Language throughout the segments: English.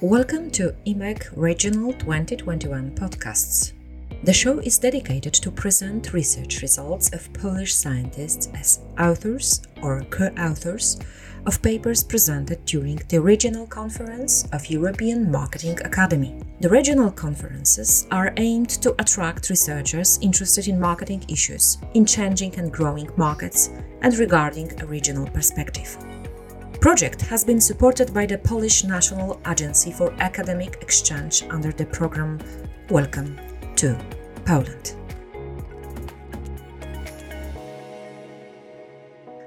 Welcome to EMAC Regional 2021 podcasts. The show is dedicated to present research results of Polish scientists as authors or co authors of papers presented during the Regional Conference of European Marketing Academy. The regional conferences are aimed to attract researchers interested in marketing issues, in changing and growing markets, and regarding a regional perspective. Project has been supported by the Polish National Agency for Academic Exchange under the program Welcome to Poland.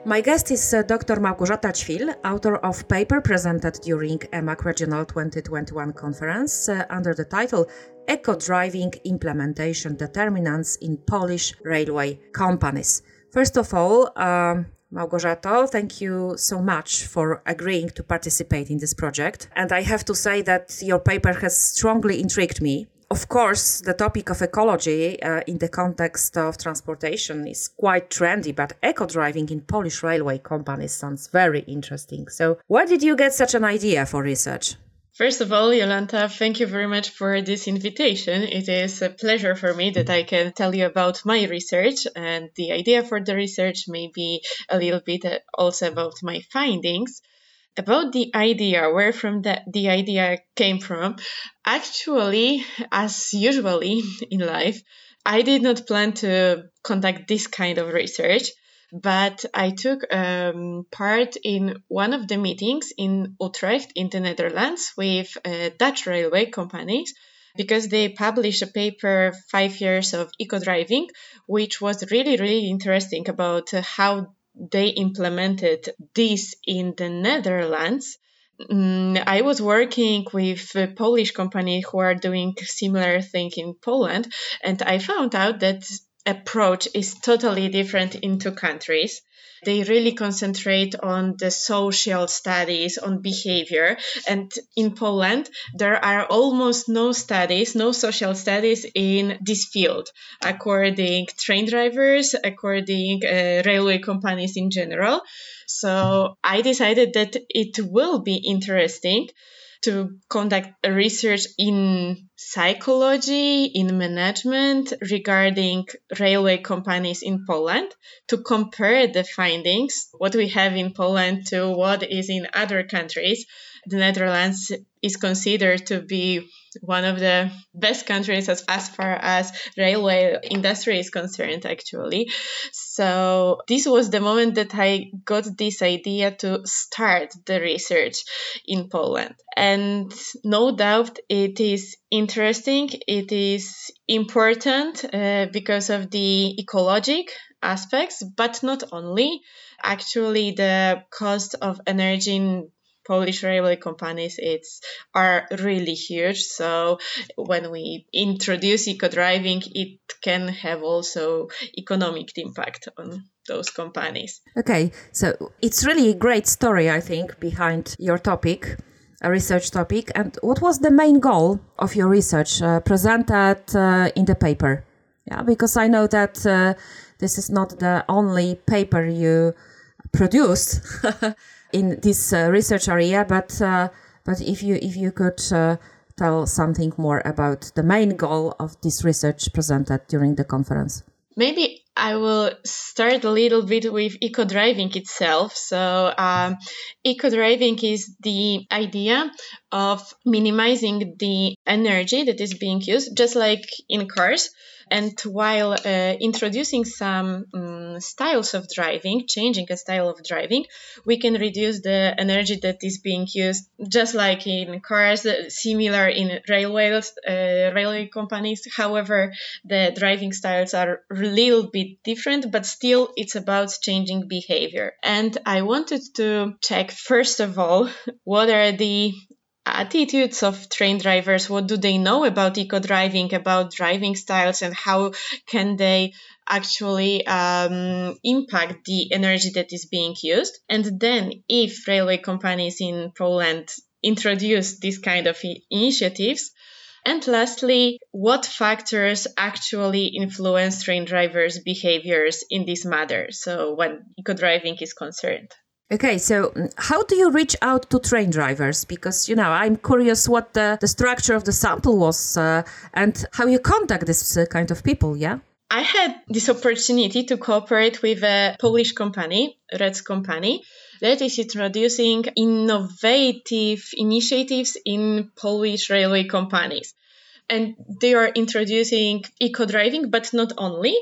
My guest is uh, Dr. Małgorzata Ćwil, author of paper presented during EMAC Regional 2021 conference uh, under the title Eco-Driving Implementation Determinants in Polish Railway Companies. First of all, um, Małgorzato, thank you so much for agreeing to participate in this project. And I have to say that your paper has strongly intrigued me of course, the topic of ecology uh, in the context of transportation is quite trendy, but eco driving in Polish railway companies sounds very interesting. So, where did you get such an idea for research? First of all, Jolanta, thank you very much for this invitation. It is a pleasure for me that I can tell you about my research and the idea for the research, maybe a little bit uh, also about my findings about the idea where from the, the idea came from actually as usually in life i did not plan to conduct this kind of research but i took um, part in one of the meetings in utrecht in the netherlands with uh, dutch railway companies because they published a paper five years of eco driving which was really really interesting about how they implemented this in the Netherlands. Mm, I was working with a Polish company who are doing similar thing in Poland, and I found out that approach is totally different in two countries. They really concentrate on the social studies, on behavior. And in Poland, there are almost no studies, no social studies in this field, according train drivers, according uh, railway companies in general. So I decided that it will be interesting to conduct research in psychology, in management regarding railway companies in Poland to compare the findings, what we have in Poland to what is in other countries. The Netherlands is considered to be one of the best countries as, as far as railway industry is concerned actually so this was the moment that i got this idea to start the research in poland and no doubt it is interesting it is important uh, because of the ecologic aspects but not only actually the cost of energy in Polish railway companies it's are really huge. So when we introduce eco driving, it can have also economic impact on those companies. Okay, so it's really a great story, I think, behind your topic research topic. And what was the main goal of your research uh, presented uh, in the paper? Yeah, because I know that uh, this is not the only paper you produced. in this uh, research area. But uh, but if you if you could uh, tell something more about the main goal of this research presented during the conference. Maybe I will start a little bit with eco driving itself. So, um, eco driving is the idea of minimizing the energy that is being used, just like in cars. And while uh, introducing some um, styles of driving, changing a style of driving, we can reduce the energy that is being used, just like in cars, similar in railways, uh, railway companies. However, the driving styles are a little bit different, but still it's about changing behavior. And I wanted to check, first of all, what are the attitudes of train drivers what do they know about eco driving about driving styles and how can they actually um, impact the energy that is being used and then if railway companies in poland introduce this kind of initiatives and lastly, what factors actually influence train drivers' behaviors in this matter? So, when eco driving is concerned. Okay, so how do you reach out to train drivers? Because, you know, I'm curious what the, the structure of the sample was uh, and how you contact this uh, kind of people, yeah? I had this opportunity to cooperate with a Polish company, Reds company, that is introducing innovative initiatives in Polish railway companies. And they are introducing eco driving, but not only.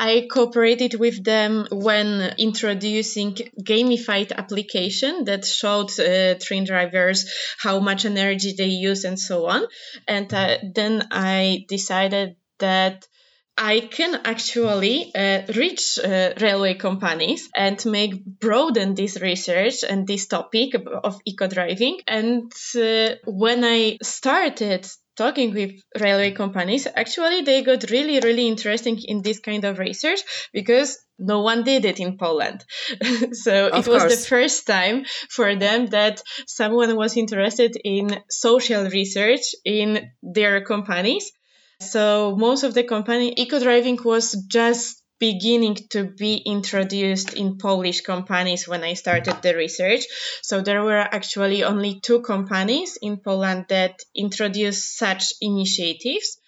I cooperated with them when introducing gamified application that showed uh, train drivers how much energy they use and so on. And uh, then I decided that I can actually uh, reach uh, railway companies and make broaden this research and this topic of eco driving. And uh, when I started talking with railway companies, actually they got really, really interesting in this kind of research because no one did it in Poland. so of it was course. the first time for them that someone was interested in social research in their companies. So most of the company, eco driving was just beginning to be introduced in Polish companies when I started the research. So there were actually only two companies in Poland that introduced such initiatives.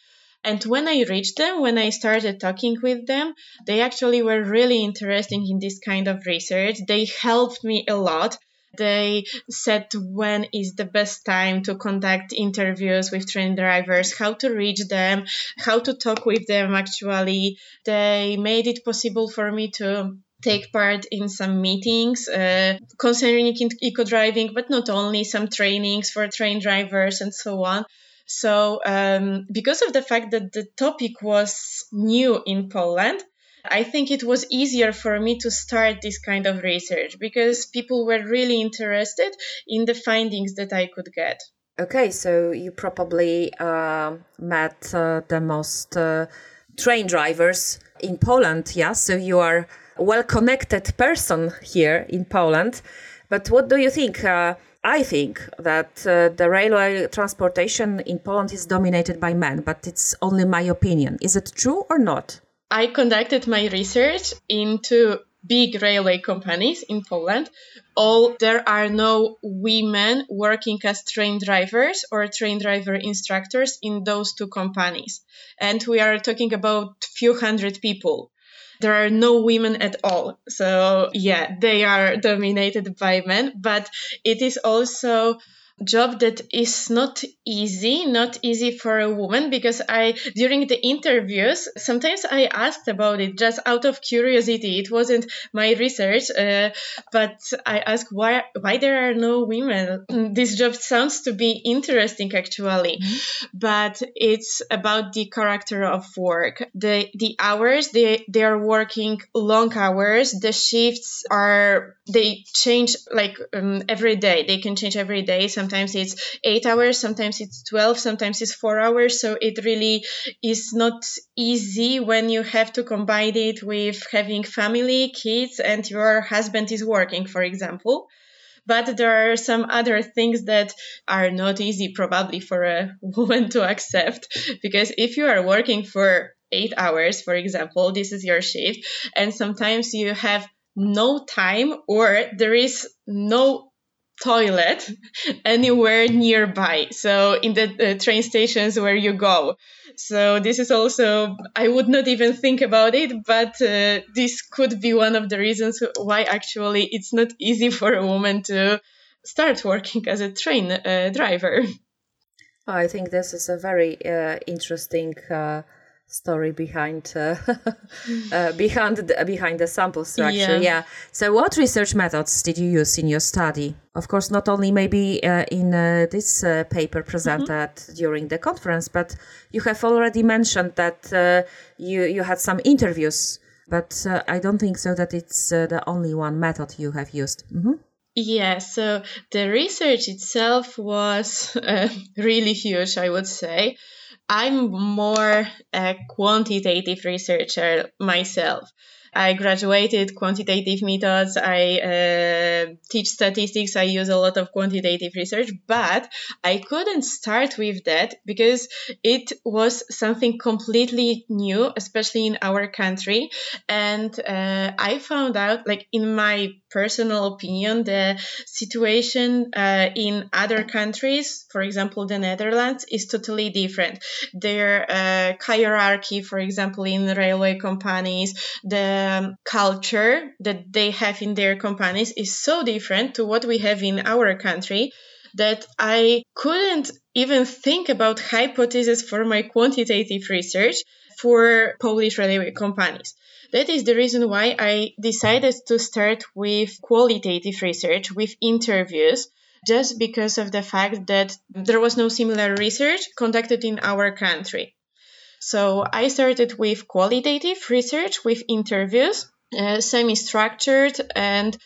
And when I reached them, when I started talking with them, they actually were really interested in this kind of research. They helped me a lot they said when is the best time to conduct interviews with train drivers, how to reach them, how to talk with them actually. They made it possible for me to take part in some meetings uh, concerning eco driving, but not only some trainings for train drivers and so on. So, um, because of the fact that the topic was new in Poland, I think it was easier for me to start this kind of research because people were really interested in the findings that I could get. Okay, so you probably uh, met uh, the most uh, train drivers in Poland, yeah? So you are a well connected person here in Poland. But what do you think? Uh, I think that uh, the railway transportation in Poland is dominated by men, but it's only my opinion. Is it true or not? I conducted my research into big railway companies in Poland. All there are no women working as train drivers or train driver instructors in those two companies. And we are talking about few hundred people. There are no women at all. So yeah, they are dominated by men, but it is also job that is not easy, not easy for a woman because I, during the interviews, sometimes I asked about it just out of curiosity. It wasn't my research, uh, but I asked why, why there are no women. This job sounds to be interesting actually, mm-hmm. but it's about the character of work. The, the hours, they, they are working long hours. The shifts are, they change like um, every day. They can change every day. Sometimes sometimes it's eight hours sometimes it's 12 sometimes it's four hours. So it really is not easy when you have to combine it with having family kids and your husband is working for example. But there are some other things that are not easy probably for a woman to accept because if you are working for eight hours for example this is your shift and sometimes you have no time or there is no toilet anywhere nearby. So in the uh, train stations where you go. So this is also I would not even think about it, but uh, this could be one of the reasons why actually it's not easy for a woman to start working as a train uh, driver. I think this is a very uh, interesting uh, story behind uh, uh, behind the, behind the sample structure. Yeah. yeah. So, what research methods did you use in your study? Of course, not only maybe uh, in uh, this uh, paper presented mm-hmm. during the conference, but you have already mentioned that uh, you you had some interviews. But I don't think so that it's the only one method you have used. Mm-hmm. Yeah, so the research itself was really huge, I would say. I'm more a quantitative researcher myself. I graduated quantitative methods. I uh, teach statistics. I use a lot of quantitative research, but I couldn't start with that because it was something completely new, especially in our country. And uh, I found out, like in my personal opinion, the situation uh, in other countries, for example, the Netherlands, is totally different. Their uh, hierarchy, for example, in railway companies, the culture that they have in their companies is so different to what we have in our country that I couldn't even think about hypotheses for my quantitative research for Polish railway companies. That is the reason why I decided to start with qualitative research, with interviews, just because of the fact that there was no similar research conducted in our country. So I started with qualitative research, with interviews, uh, semi structured, and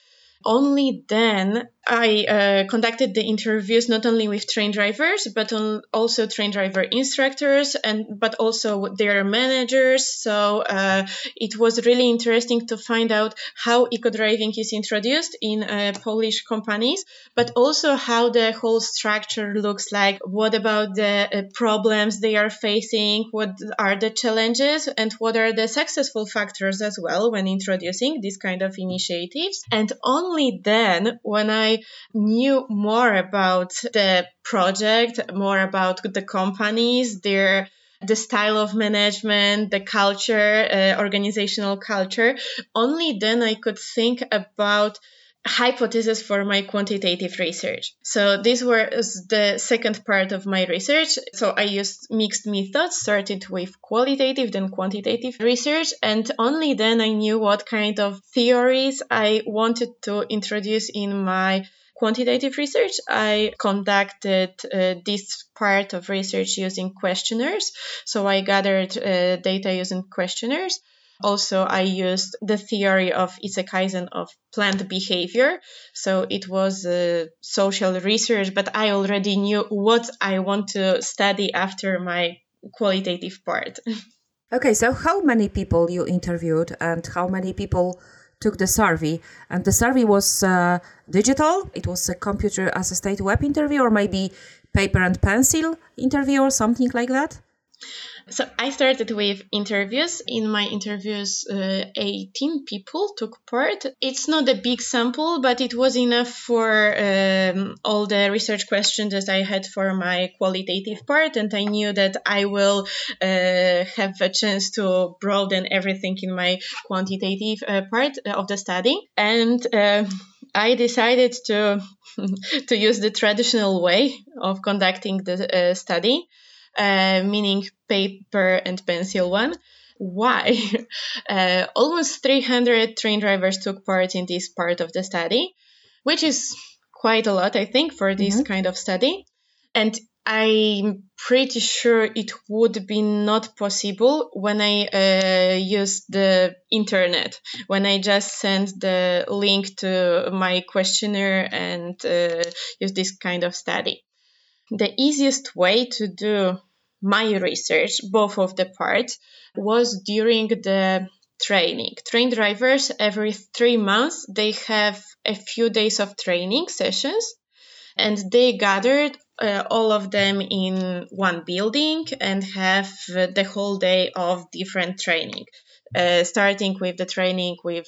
only then I uh, conducted the interviews not only with train drivers but also train driver instructors and but also their managers. So uh, it was really interesting to find out how eco driving is introduced in uh, Polish companies, but also how the whole structure looks like. What about the uh, problems they are facing? What are the challenges and what are the successful factors as well when introducing these kind of initiatives? And only then, when I knew more about the project, more about the companies, their the style of management, the culture, uh, organizational culture. Only then I could think about hypothesis for my quantitative research. So this was the second part of my research. So I used mixed methods, started with qualitative, then quantitative research, and only then I knew what kind of theories I wanted to introduce in my quantitative research, I conducted uh, this part of research using questionnaires. So I gathered uh, data using questionnaires. Also, I used the theory of Icek Ajzen of planned behavior. So it was uh, social research, but I already knew what I want to study after my qualitative part. Okay, so how many people you interviewed and how many people took the survey, and the survey was uh, digital. It was a computer assisted web interview, or maybe paper and pencil interview, or something like that. So I started with interviews. In my interviews, uh, 18 people took part. It's not a big sample, but it was enough for um, all the research questions that I had for my qualitative part. And I knew that I will uh, have a chance to broaden everything in my quantitative uh, part of the study. And uh, I decided to to use the traditional way of conducting the uh, study uh, meaning paper and pencil one. Why? Uh, almost 300 train drivers took part in this part of the study, which is quite a lot, I think, for this mm-hmm. kind of study. And I'm pretty sure it would be not possible when I uh, use the internet, when I just send the link to my questionnaire and uh, use this kind of study the easiest way to do my research, both of the parts, was during the training. Train drivers every three months they have a few days of training sessions, and they gathered uh, all of them in one building and have uh, the whole day of different training, uh, starting with the training with,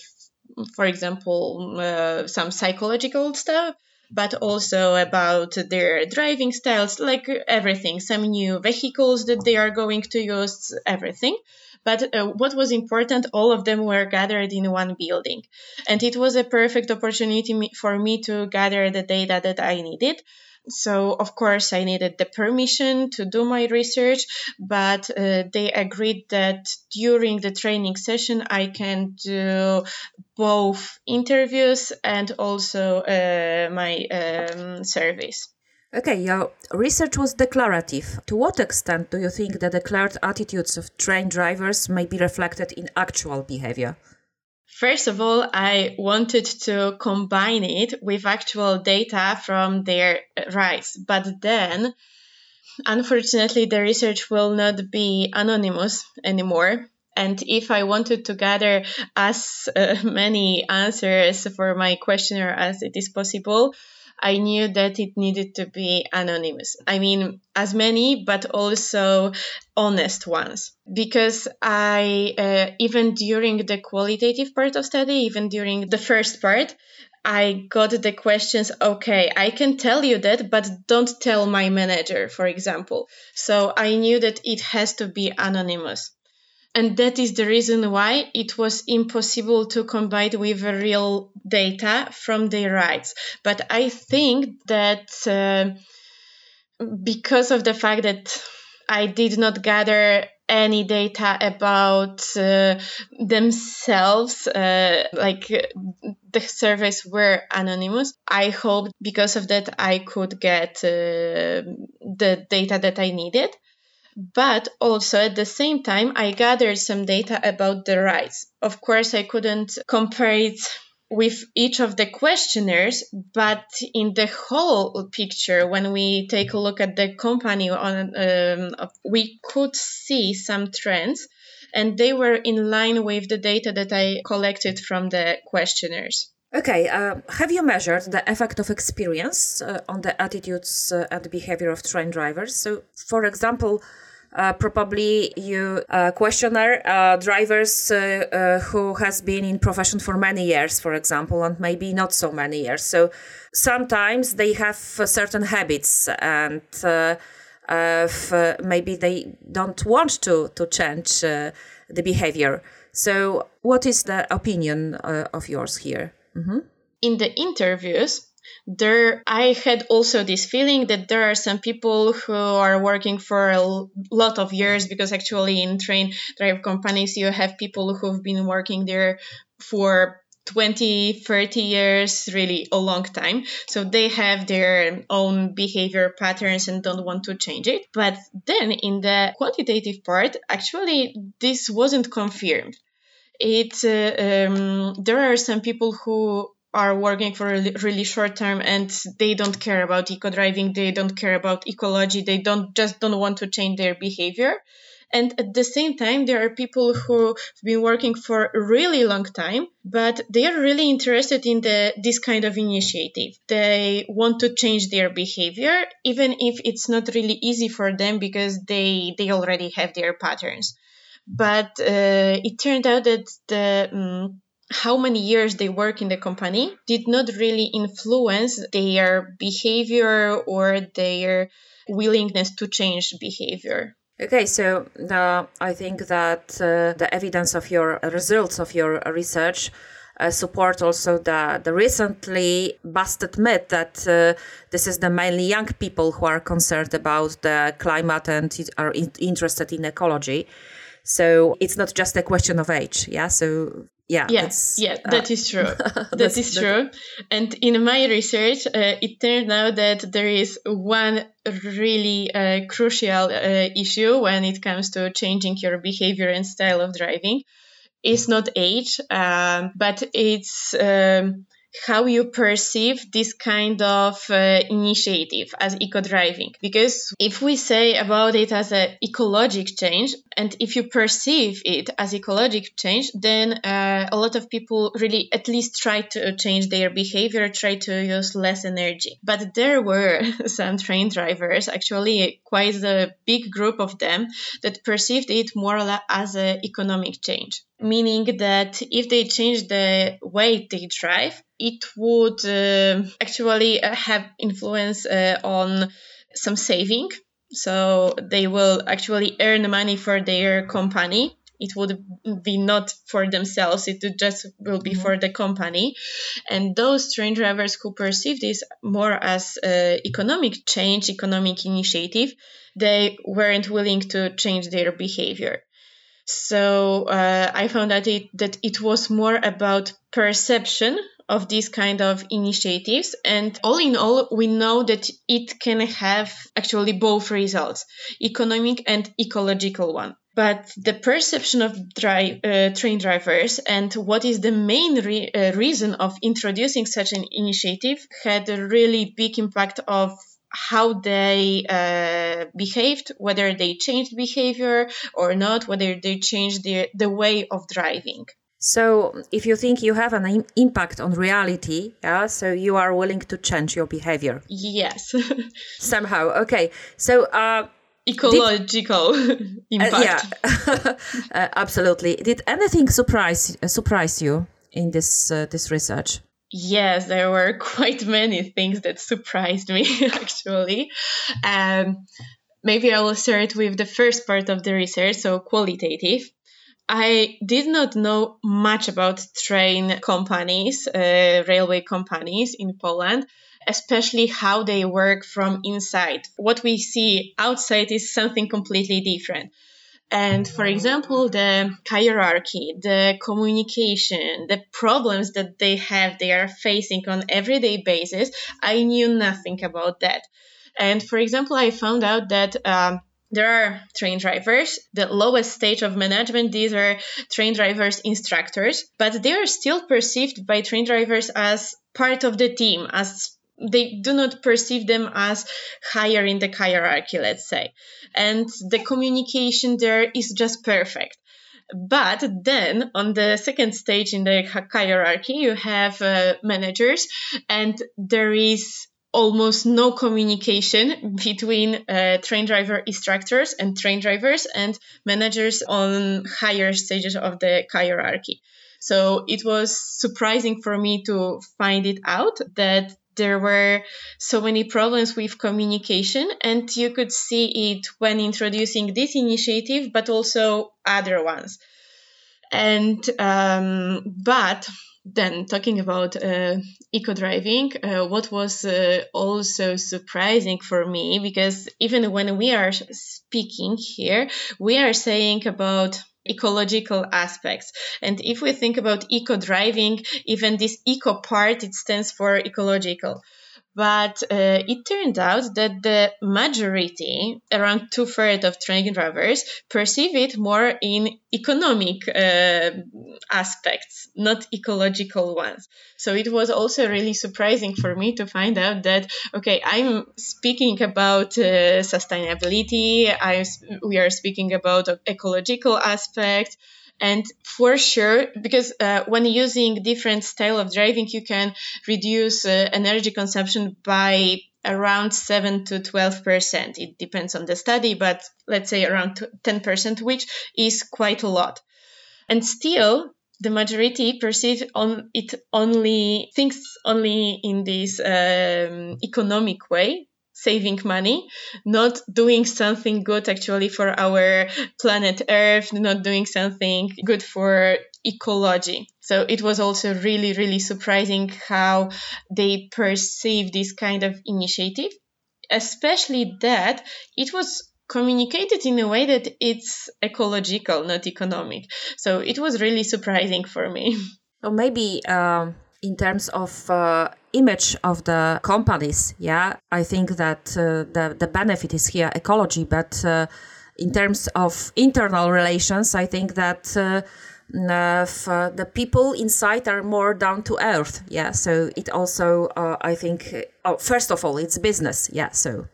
for example, uh, some psychological stuff but also about their driving styles, like everything, some new vehicles that they are going to use, everything. But uh, what was important, all of them were gathered in one building. And it was a perfect opportunity for me to gather the data that I needed. So, of course, I needed the permission to do my research, but uh, they agreed that during the training session, I can do both interviews and also uh, my um, surveys. Okay, your research was declarative. To what extent do you think the declared attitudes of train drivers may be reflected in actual behavior? First of all, I wanted to combine it with actual data from their rights, but then unfortunately the research will not be anonymous anymore. And if I wanted to gather as uh, many answers for my questionnaire as it is possible, I knew that it needed to be anonymous. I mean, as many, but also honest ones. Because I, uh, even during the qualitative part of study, even during the first part, I got the questions, okay, I can tell you that, but don't tell my manager, for example. So I knew that it has to be anonymous. And that is the reason why it was impossible to combine with real data from their rights. But I think that uh, because of the fact that I did not gather any data about uh, themselves, uh, like the surveys were anonymous. I hope because of that I could get uh, the data that I needed. But also at the same time, I gathered some data about the rights. Of course, I couldn't compare it with each of the questionnaires, but in the whole picture, when we take a look at the company, on um, we could see some trends, and they were in line with the data that I collected from the questionnaires. Okay, uh, have you measured the effect of experience uh, on the attitudes uh, and behavior of train drivers? So, for example, uh, probably you uh, questionnaire uh, drivers who has been in profession for many years, for example, and maybe not so many years. So sometimes they have certain habits and maybe they don't want to to change the behavior. So what is the opinion of yours here? Mm-hmm. In the interviews, there i had also this feeling that there are some people who are working for a lot of years because actually in train drive companies you have people who've been working there for 20 30 years really a long time. So they have their own behavior patterns and don't want to change it. But then in the quantitative part actually this wasn't confirmed it uh, um, there are some people who are working for a really short term and they don't care about eco driving they don't care about ecology they don't just don't want to change their behavior. And at the same time there are people who've been working for a really long time but they are really interested in the this kind of initiative. They want to change their behavior even if it's not really easy for them because they they already have their patterns but uh, it turned out that the um, how many years they work in the company did not really influence their behavior or their willingness to change behavior. Okay, so the, I think that uh, the evidence of your results of your research uh, support also the, the recently busted myth that uh, this is the mainly young people who are concerned about the climate and are in, interested in ecology. So it's not just a question of age. Yeah. So yeah yes yeah uh, that is true that is true and in my research uh, it turned out that there is one really uh, crucial uh, issue when it comes to changing your behavior and style of driving it's not age um, but it's um, how you perceive this kind of uh, initiative as eco driving. Because if we say about it as an ecologic change, and if you perceive it as ecologic change, then uh, a lot of people really at least try to change their behavior, try to use less energy. But there were some train drivers, actually quite a big group of them, that perceived it more as an economic change meaning that if they change the way they drive, it would uh, actually uh, have influence uh, on some saving. So they will actually earn money for their company. It would be not for themselves. It just will be mm-hmm. for the company. And those train drivers who perceive this more as economic change, economic initiative, they weren't willing to change their behavior. So uh, I found that it that it was more about perception of these kind of initiatives and all in all we know that it can have actually both results economic and ecological one but the perception of uh, train drivers and what is the main re- uh, reason of introducing such an initiative had a really big impact of how they uh, behaved, whether they changed behavior or not, whether they changed the, the way of driving. So, if you think you have an Im- impact on reality, yeah, so you are willing to change your behavior. Yes. Somehow, okay. So, uh, ecological did, impact. Uh, yeah, uh, absolutely. Did anything surprise uh, surprise you in this uh, this research? Yes, there were quite many things that surprised me actually. Um, maybe I will start with the first part of the research, so qualitative. I did not know much about train companies, uh, railway companies in Poland, especially how they work from inside. What we see outside is something completely different. And for example, the hierarchy, the communication, the problems that they have, they are facing on everyday basis, I knew nothing about that. And for example, I found out that um, there are train drivers. The lowest stage of management, these are train drivers instructors, but they are still perceived by train drivers as part of the team, as they do not perceive them as higher in the hierarchy, let's say. And the communication there is just perfect. But then on the second stage in the hierarchy, you have uh, managers, and there is almost no communication between uh, train driver instructors and train drivers and managers on higher stages of the hierarchy. So it was surprising for me to find it out that there were so many problems with communication and you could see it when introducing this initiative but also other ones and um, but then talking about uh, eco driving uh, what was uh, also surprising for me because even when we are speaking here we are saying about ecological aspects. And if we think about eco driving, even this eco part, it stands for ecological. But uh, it turned out that the majority, around two thirds of train drivers, perceive it more in economic uh, aspects, not ecological ones. So it was also really surprising for me to find out that okay, I'm speaking about uh, sustainability. I we are speaking about ecological aspects and for sure because uh, when using different style of driving you can reduce uh, energy consumption by around 7 to 12 percent. It depends on the study but let's say around 10 percent which is quite a lot. And still the majority perceive on it only thinks only in this um, economic way saving money, not doing something good actually for our planet Earth, not doing something good for ecology. So it was also really, really surprising how they perceive this kind of initiative, especially that it was communicated in a way that it's ecological, not economic. So it was really surprising for me. Or maybe um, in terms of uh, image of the companies yeah? I think that uh, the, the benefit is here ecology but uh, in terms of internal relations i think that uh, uh, the people inside are more down to earth yeah? So it also uh, i think oh, first of all it's business yeah? So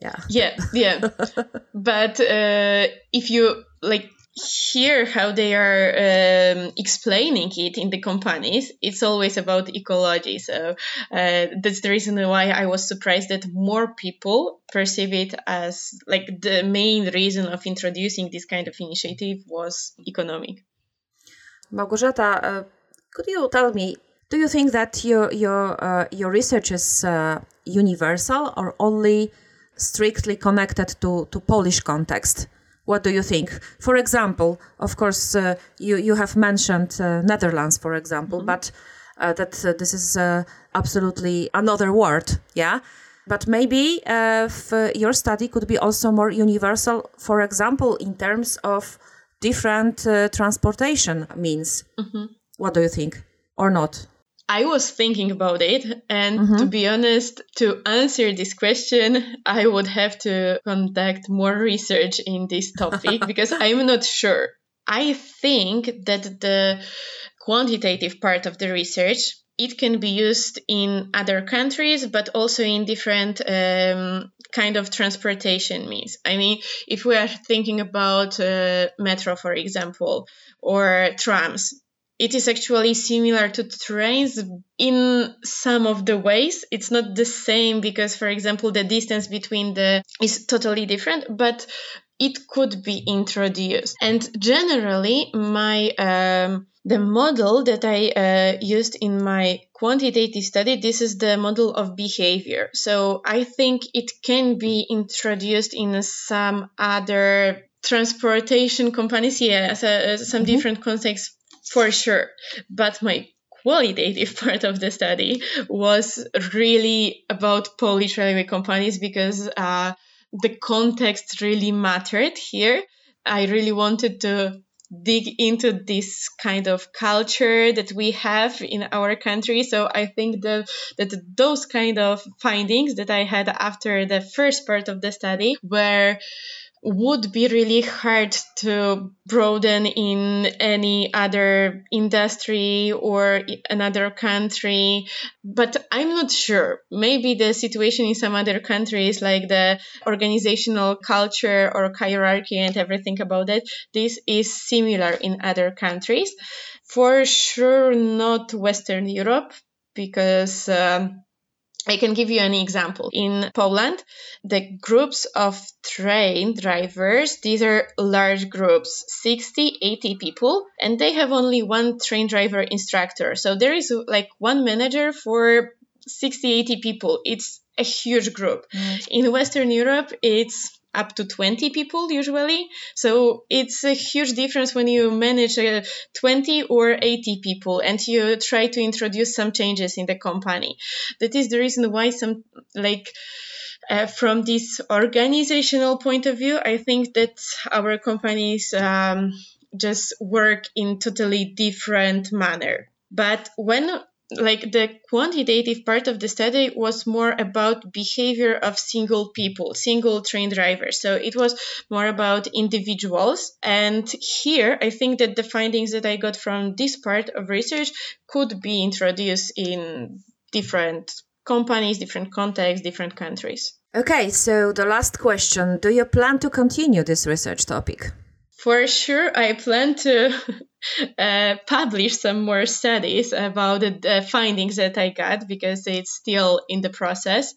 yeah. Yeah yeah. But if you like hear how they are um, explaining it in the companies, it's always about ecology. So uh, that's the reason why I was surprised that more people perceive it as like the main reason of introducing this kind of initiative was economic. Małgorzata, uh, could you tell me? Do you think that your your uh, your research is universal or only strictly connected to to Polish context? What do you think? For example, of course, uh, you you have mentioned uh, Netherlands, for example, mm-hmm. but uh, that uh, this is uh, absolutely another word, yeah. But maybe uh, your study could be also more universal, for example, in terms of different transportation means. Mm-hmm. What do you think, or not? I was thinking about it, and mm-hmm. to be honest, to answer this question, I would have to conduct more research in this topic because I'm not sure. I think that the quantitative part of the research it can be used in other countries, but also in different um, kind of transportation means. I mean, if we are thinking about uh, metro, for example, or trams, it is actually similar to trains in some of the ways it's not the same because for example the distance between the is totally different but it could be introduced and generally my um, the model that I uh, used in my quantitative study, this is the model of behavior. So I think it can be introduced in some other transportation companies, yeah, so, uh, some mm-hmm. different contexts for sure. But my qualitative part of the study was really about Polish railway companies because uh, the context really mattered here. I really wanted to dig into this kind of culture that we have in our country. So I think that, that those kind of findings that I had after the first part of the study were would be really hard to broaden in any other industry or another country. But I'm not sure. Maybe the situation in some other countries, like the organizational culture or hierarchy and everything about it, this is similar in other countries. For sure, not Western Europe, because um, I can give you an example. In Poland, the groups of train drivers, these are large groups, 60, 80 people, and they have only one train driver instructor. So there is like one manager for 60, 80 people. It's a huge group. Mm. In Western Europe, it's up to 20 people usually. So it's a huge difference when you manage uh, 20 or 80 people and you try to introduce some changes in the company. That is the reason why some like uh, from this organizational point of view, I think that our companies um, just work in totally different manner. But when like the quantitative part of the study was more about behavior of single people single train drivers. So it was more about individuals. And here i think that the findings that i got from this part of research could be introduced in different companies different contexts different countries. Okay so the last question. Do you plan to continue this research topic? For sure i plan to uh, publish some more studies about the findings that I got because it's still in the process.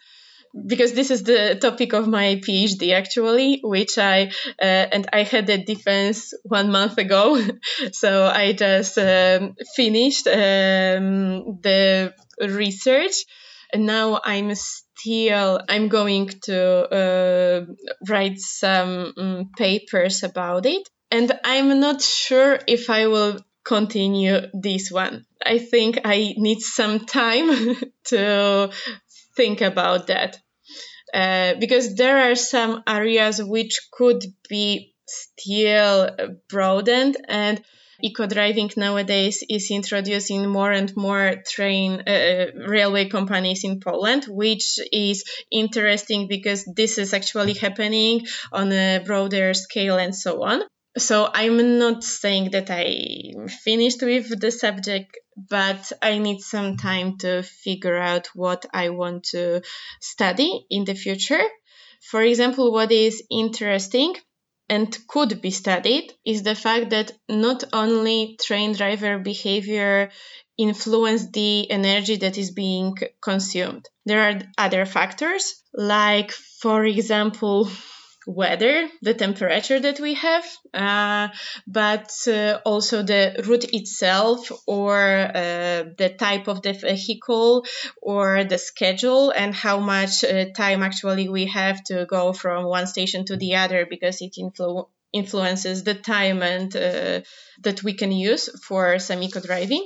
Because this is the topic of my PhD actually, which I uh, and I had the defense one month ago, so I just um, finished um, the research, and now I'm still I'm going to uh, write some um, papers about it and I'm not sure if I will continue this one. I think I need some time to think about that. Uh, because there are some areas which could be still broadened and eco driving nowadays is introducing more and more train uh, railway companies in Poland, which is interesting because this is actually happening on a broader scale and so on so I'm not saying that I'm finished with the subject, but I need some time to figure out what I want to study in the future. For example, what is interesting and could be studied is the fact that not only train driver behavior influence the energy that is being consumed. There are other factors like, for example, weather, the temperature that we have, uh, but uh, also the route itself or uh, the type of the vehicle or the schedule and how much uh, time actually we have to go from one station to the other because it influ- influences the time and uh, that we can use for some eco driving.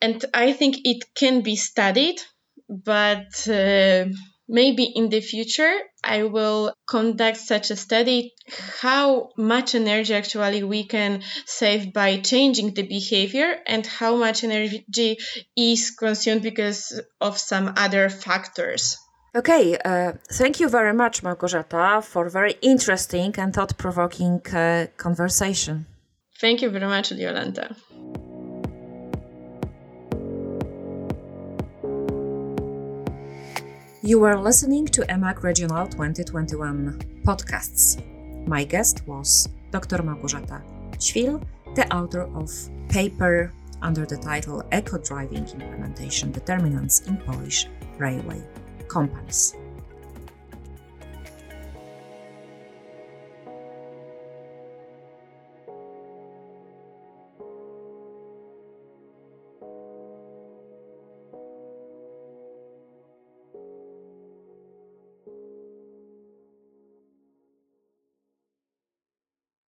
And I think it can be studied, but uh, maybe in the future I will conduct such a study how much energy actually we can save by changing the behavior and how much energy is consumed because of some other factors. Okay, uh, thank you very much, Małgorzata, for very interesting and thought provoking uh, conversation. Thank you very much, Jolanta. You were listening to EMAC Regional 2021 podcasts. My guest was Dr. Małgorzata Ćwil, the author of paper under the title Eco Driving Implementation Determinants in Polish Railway Companies.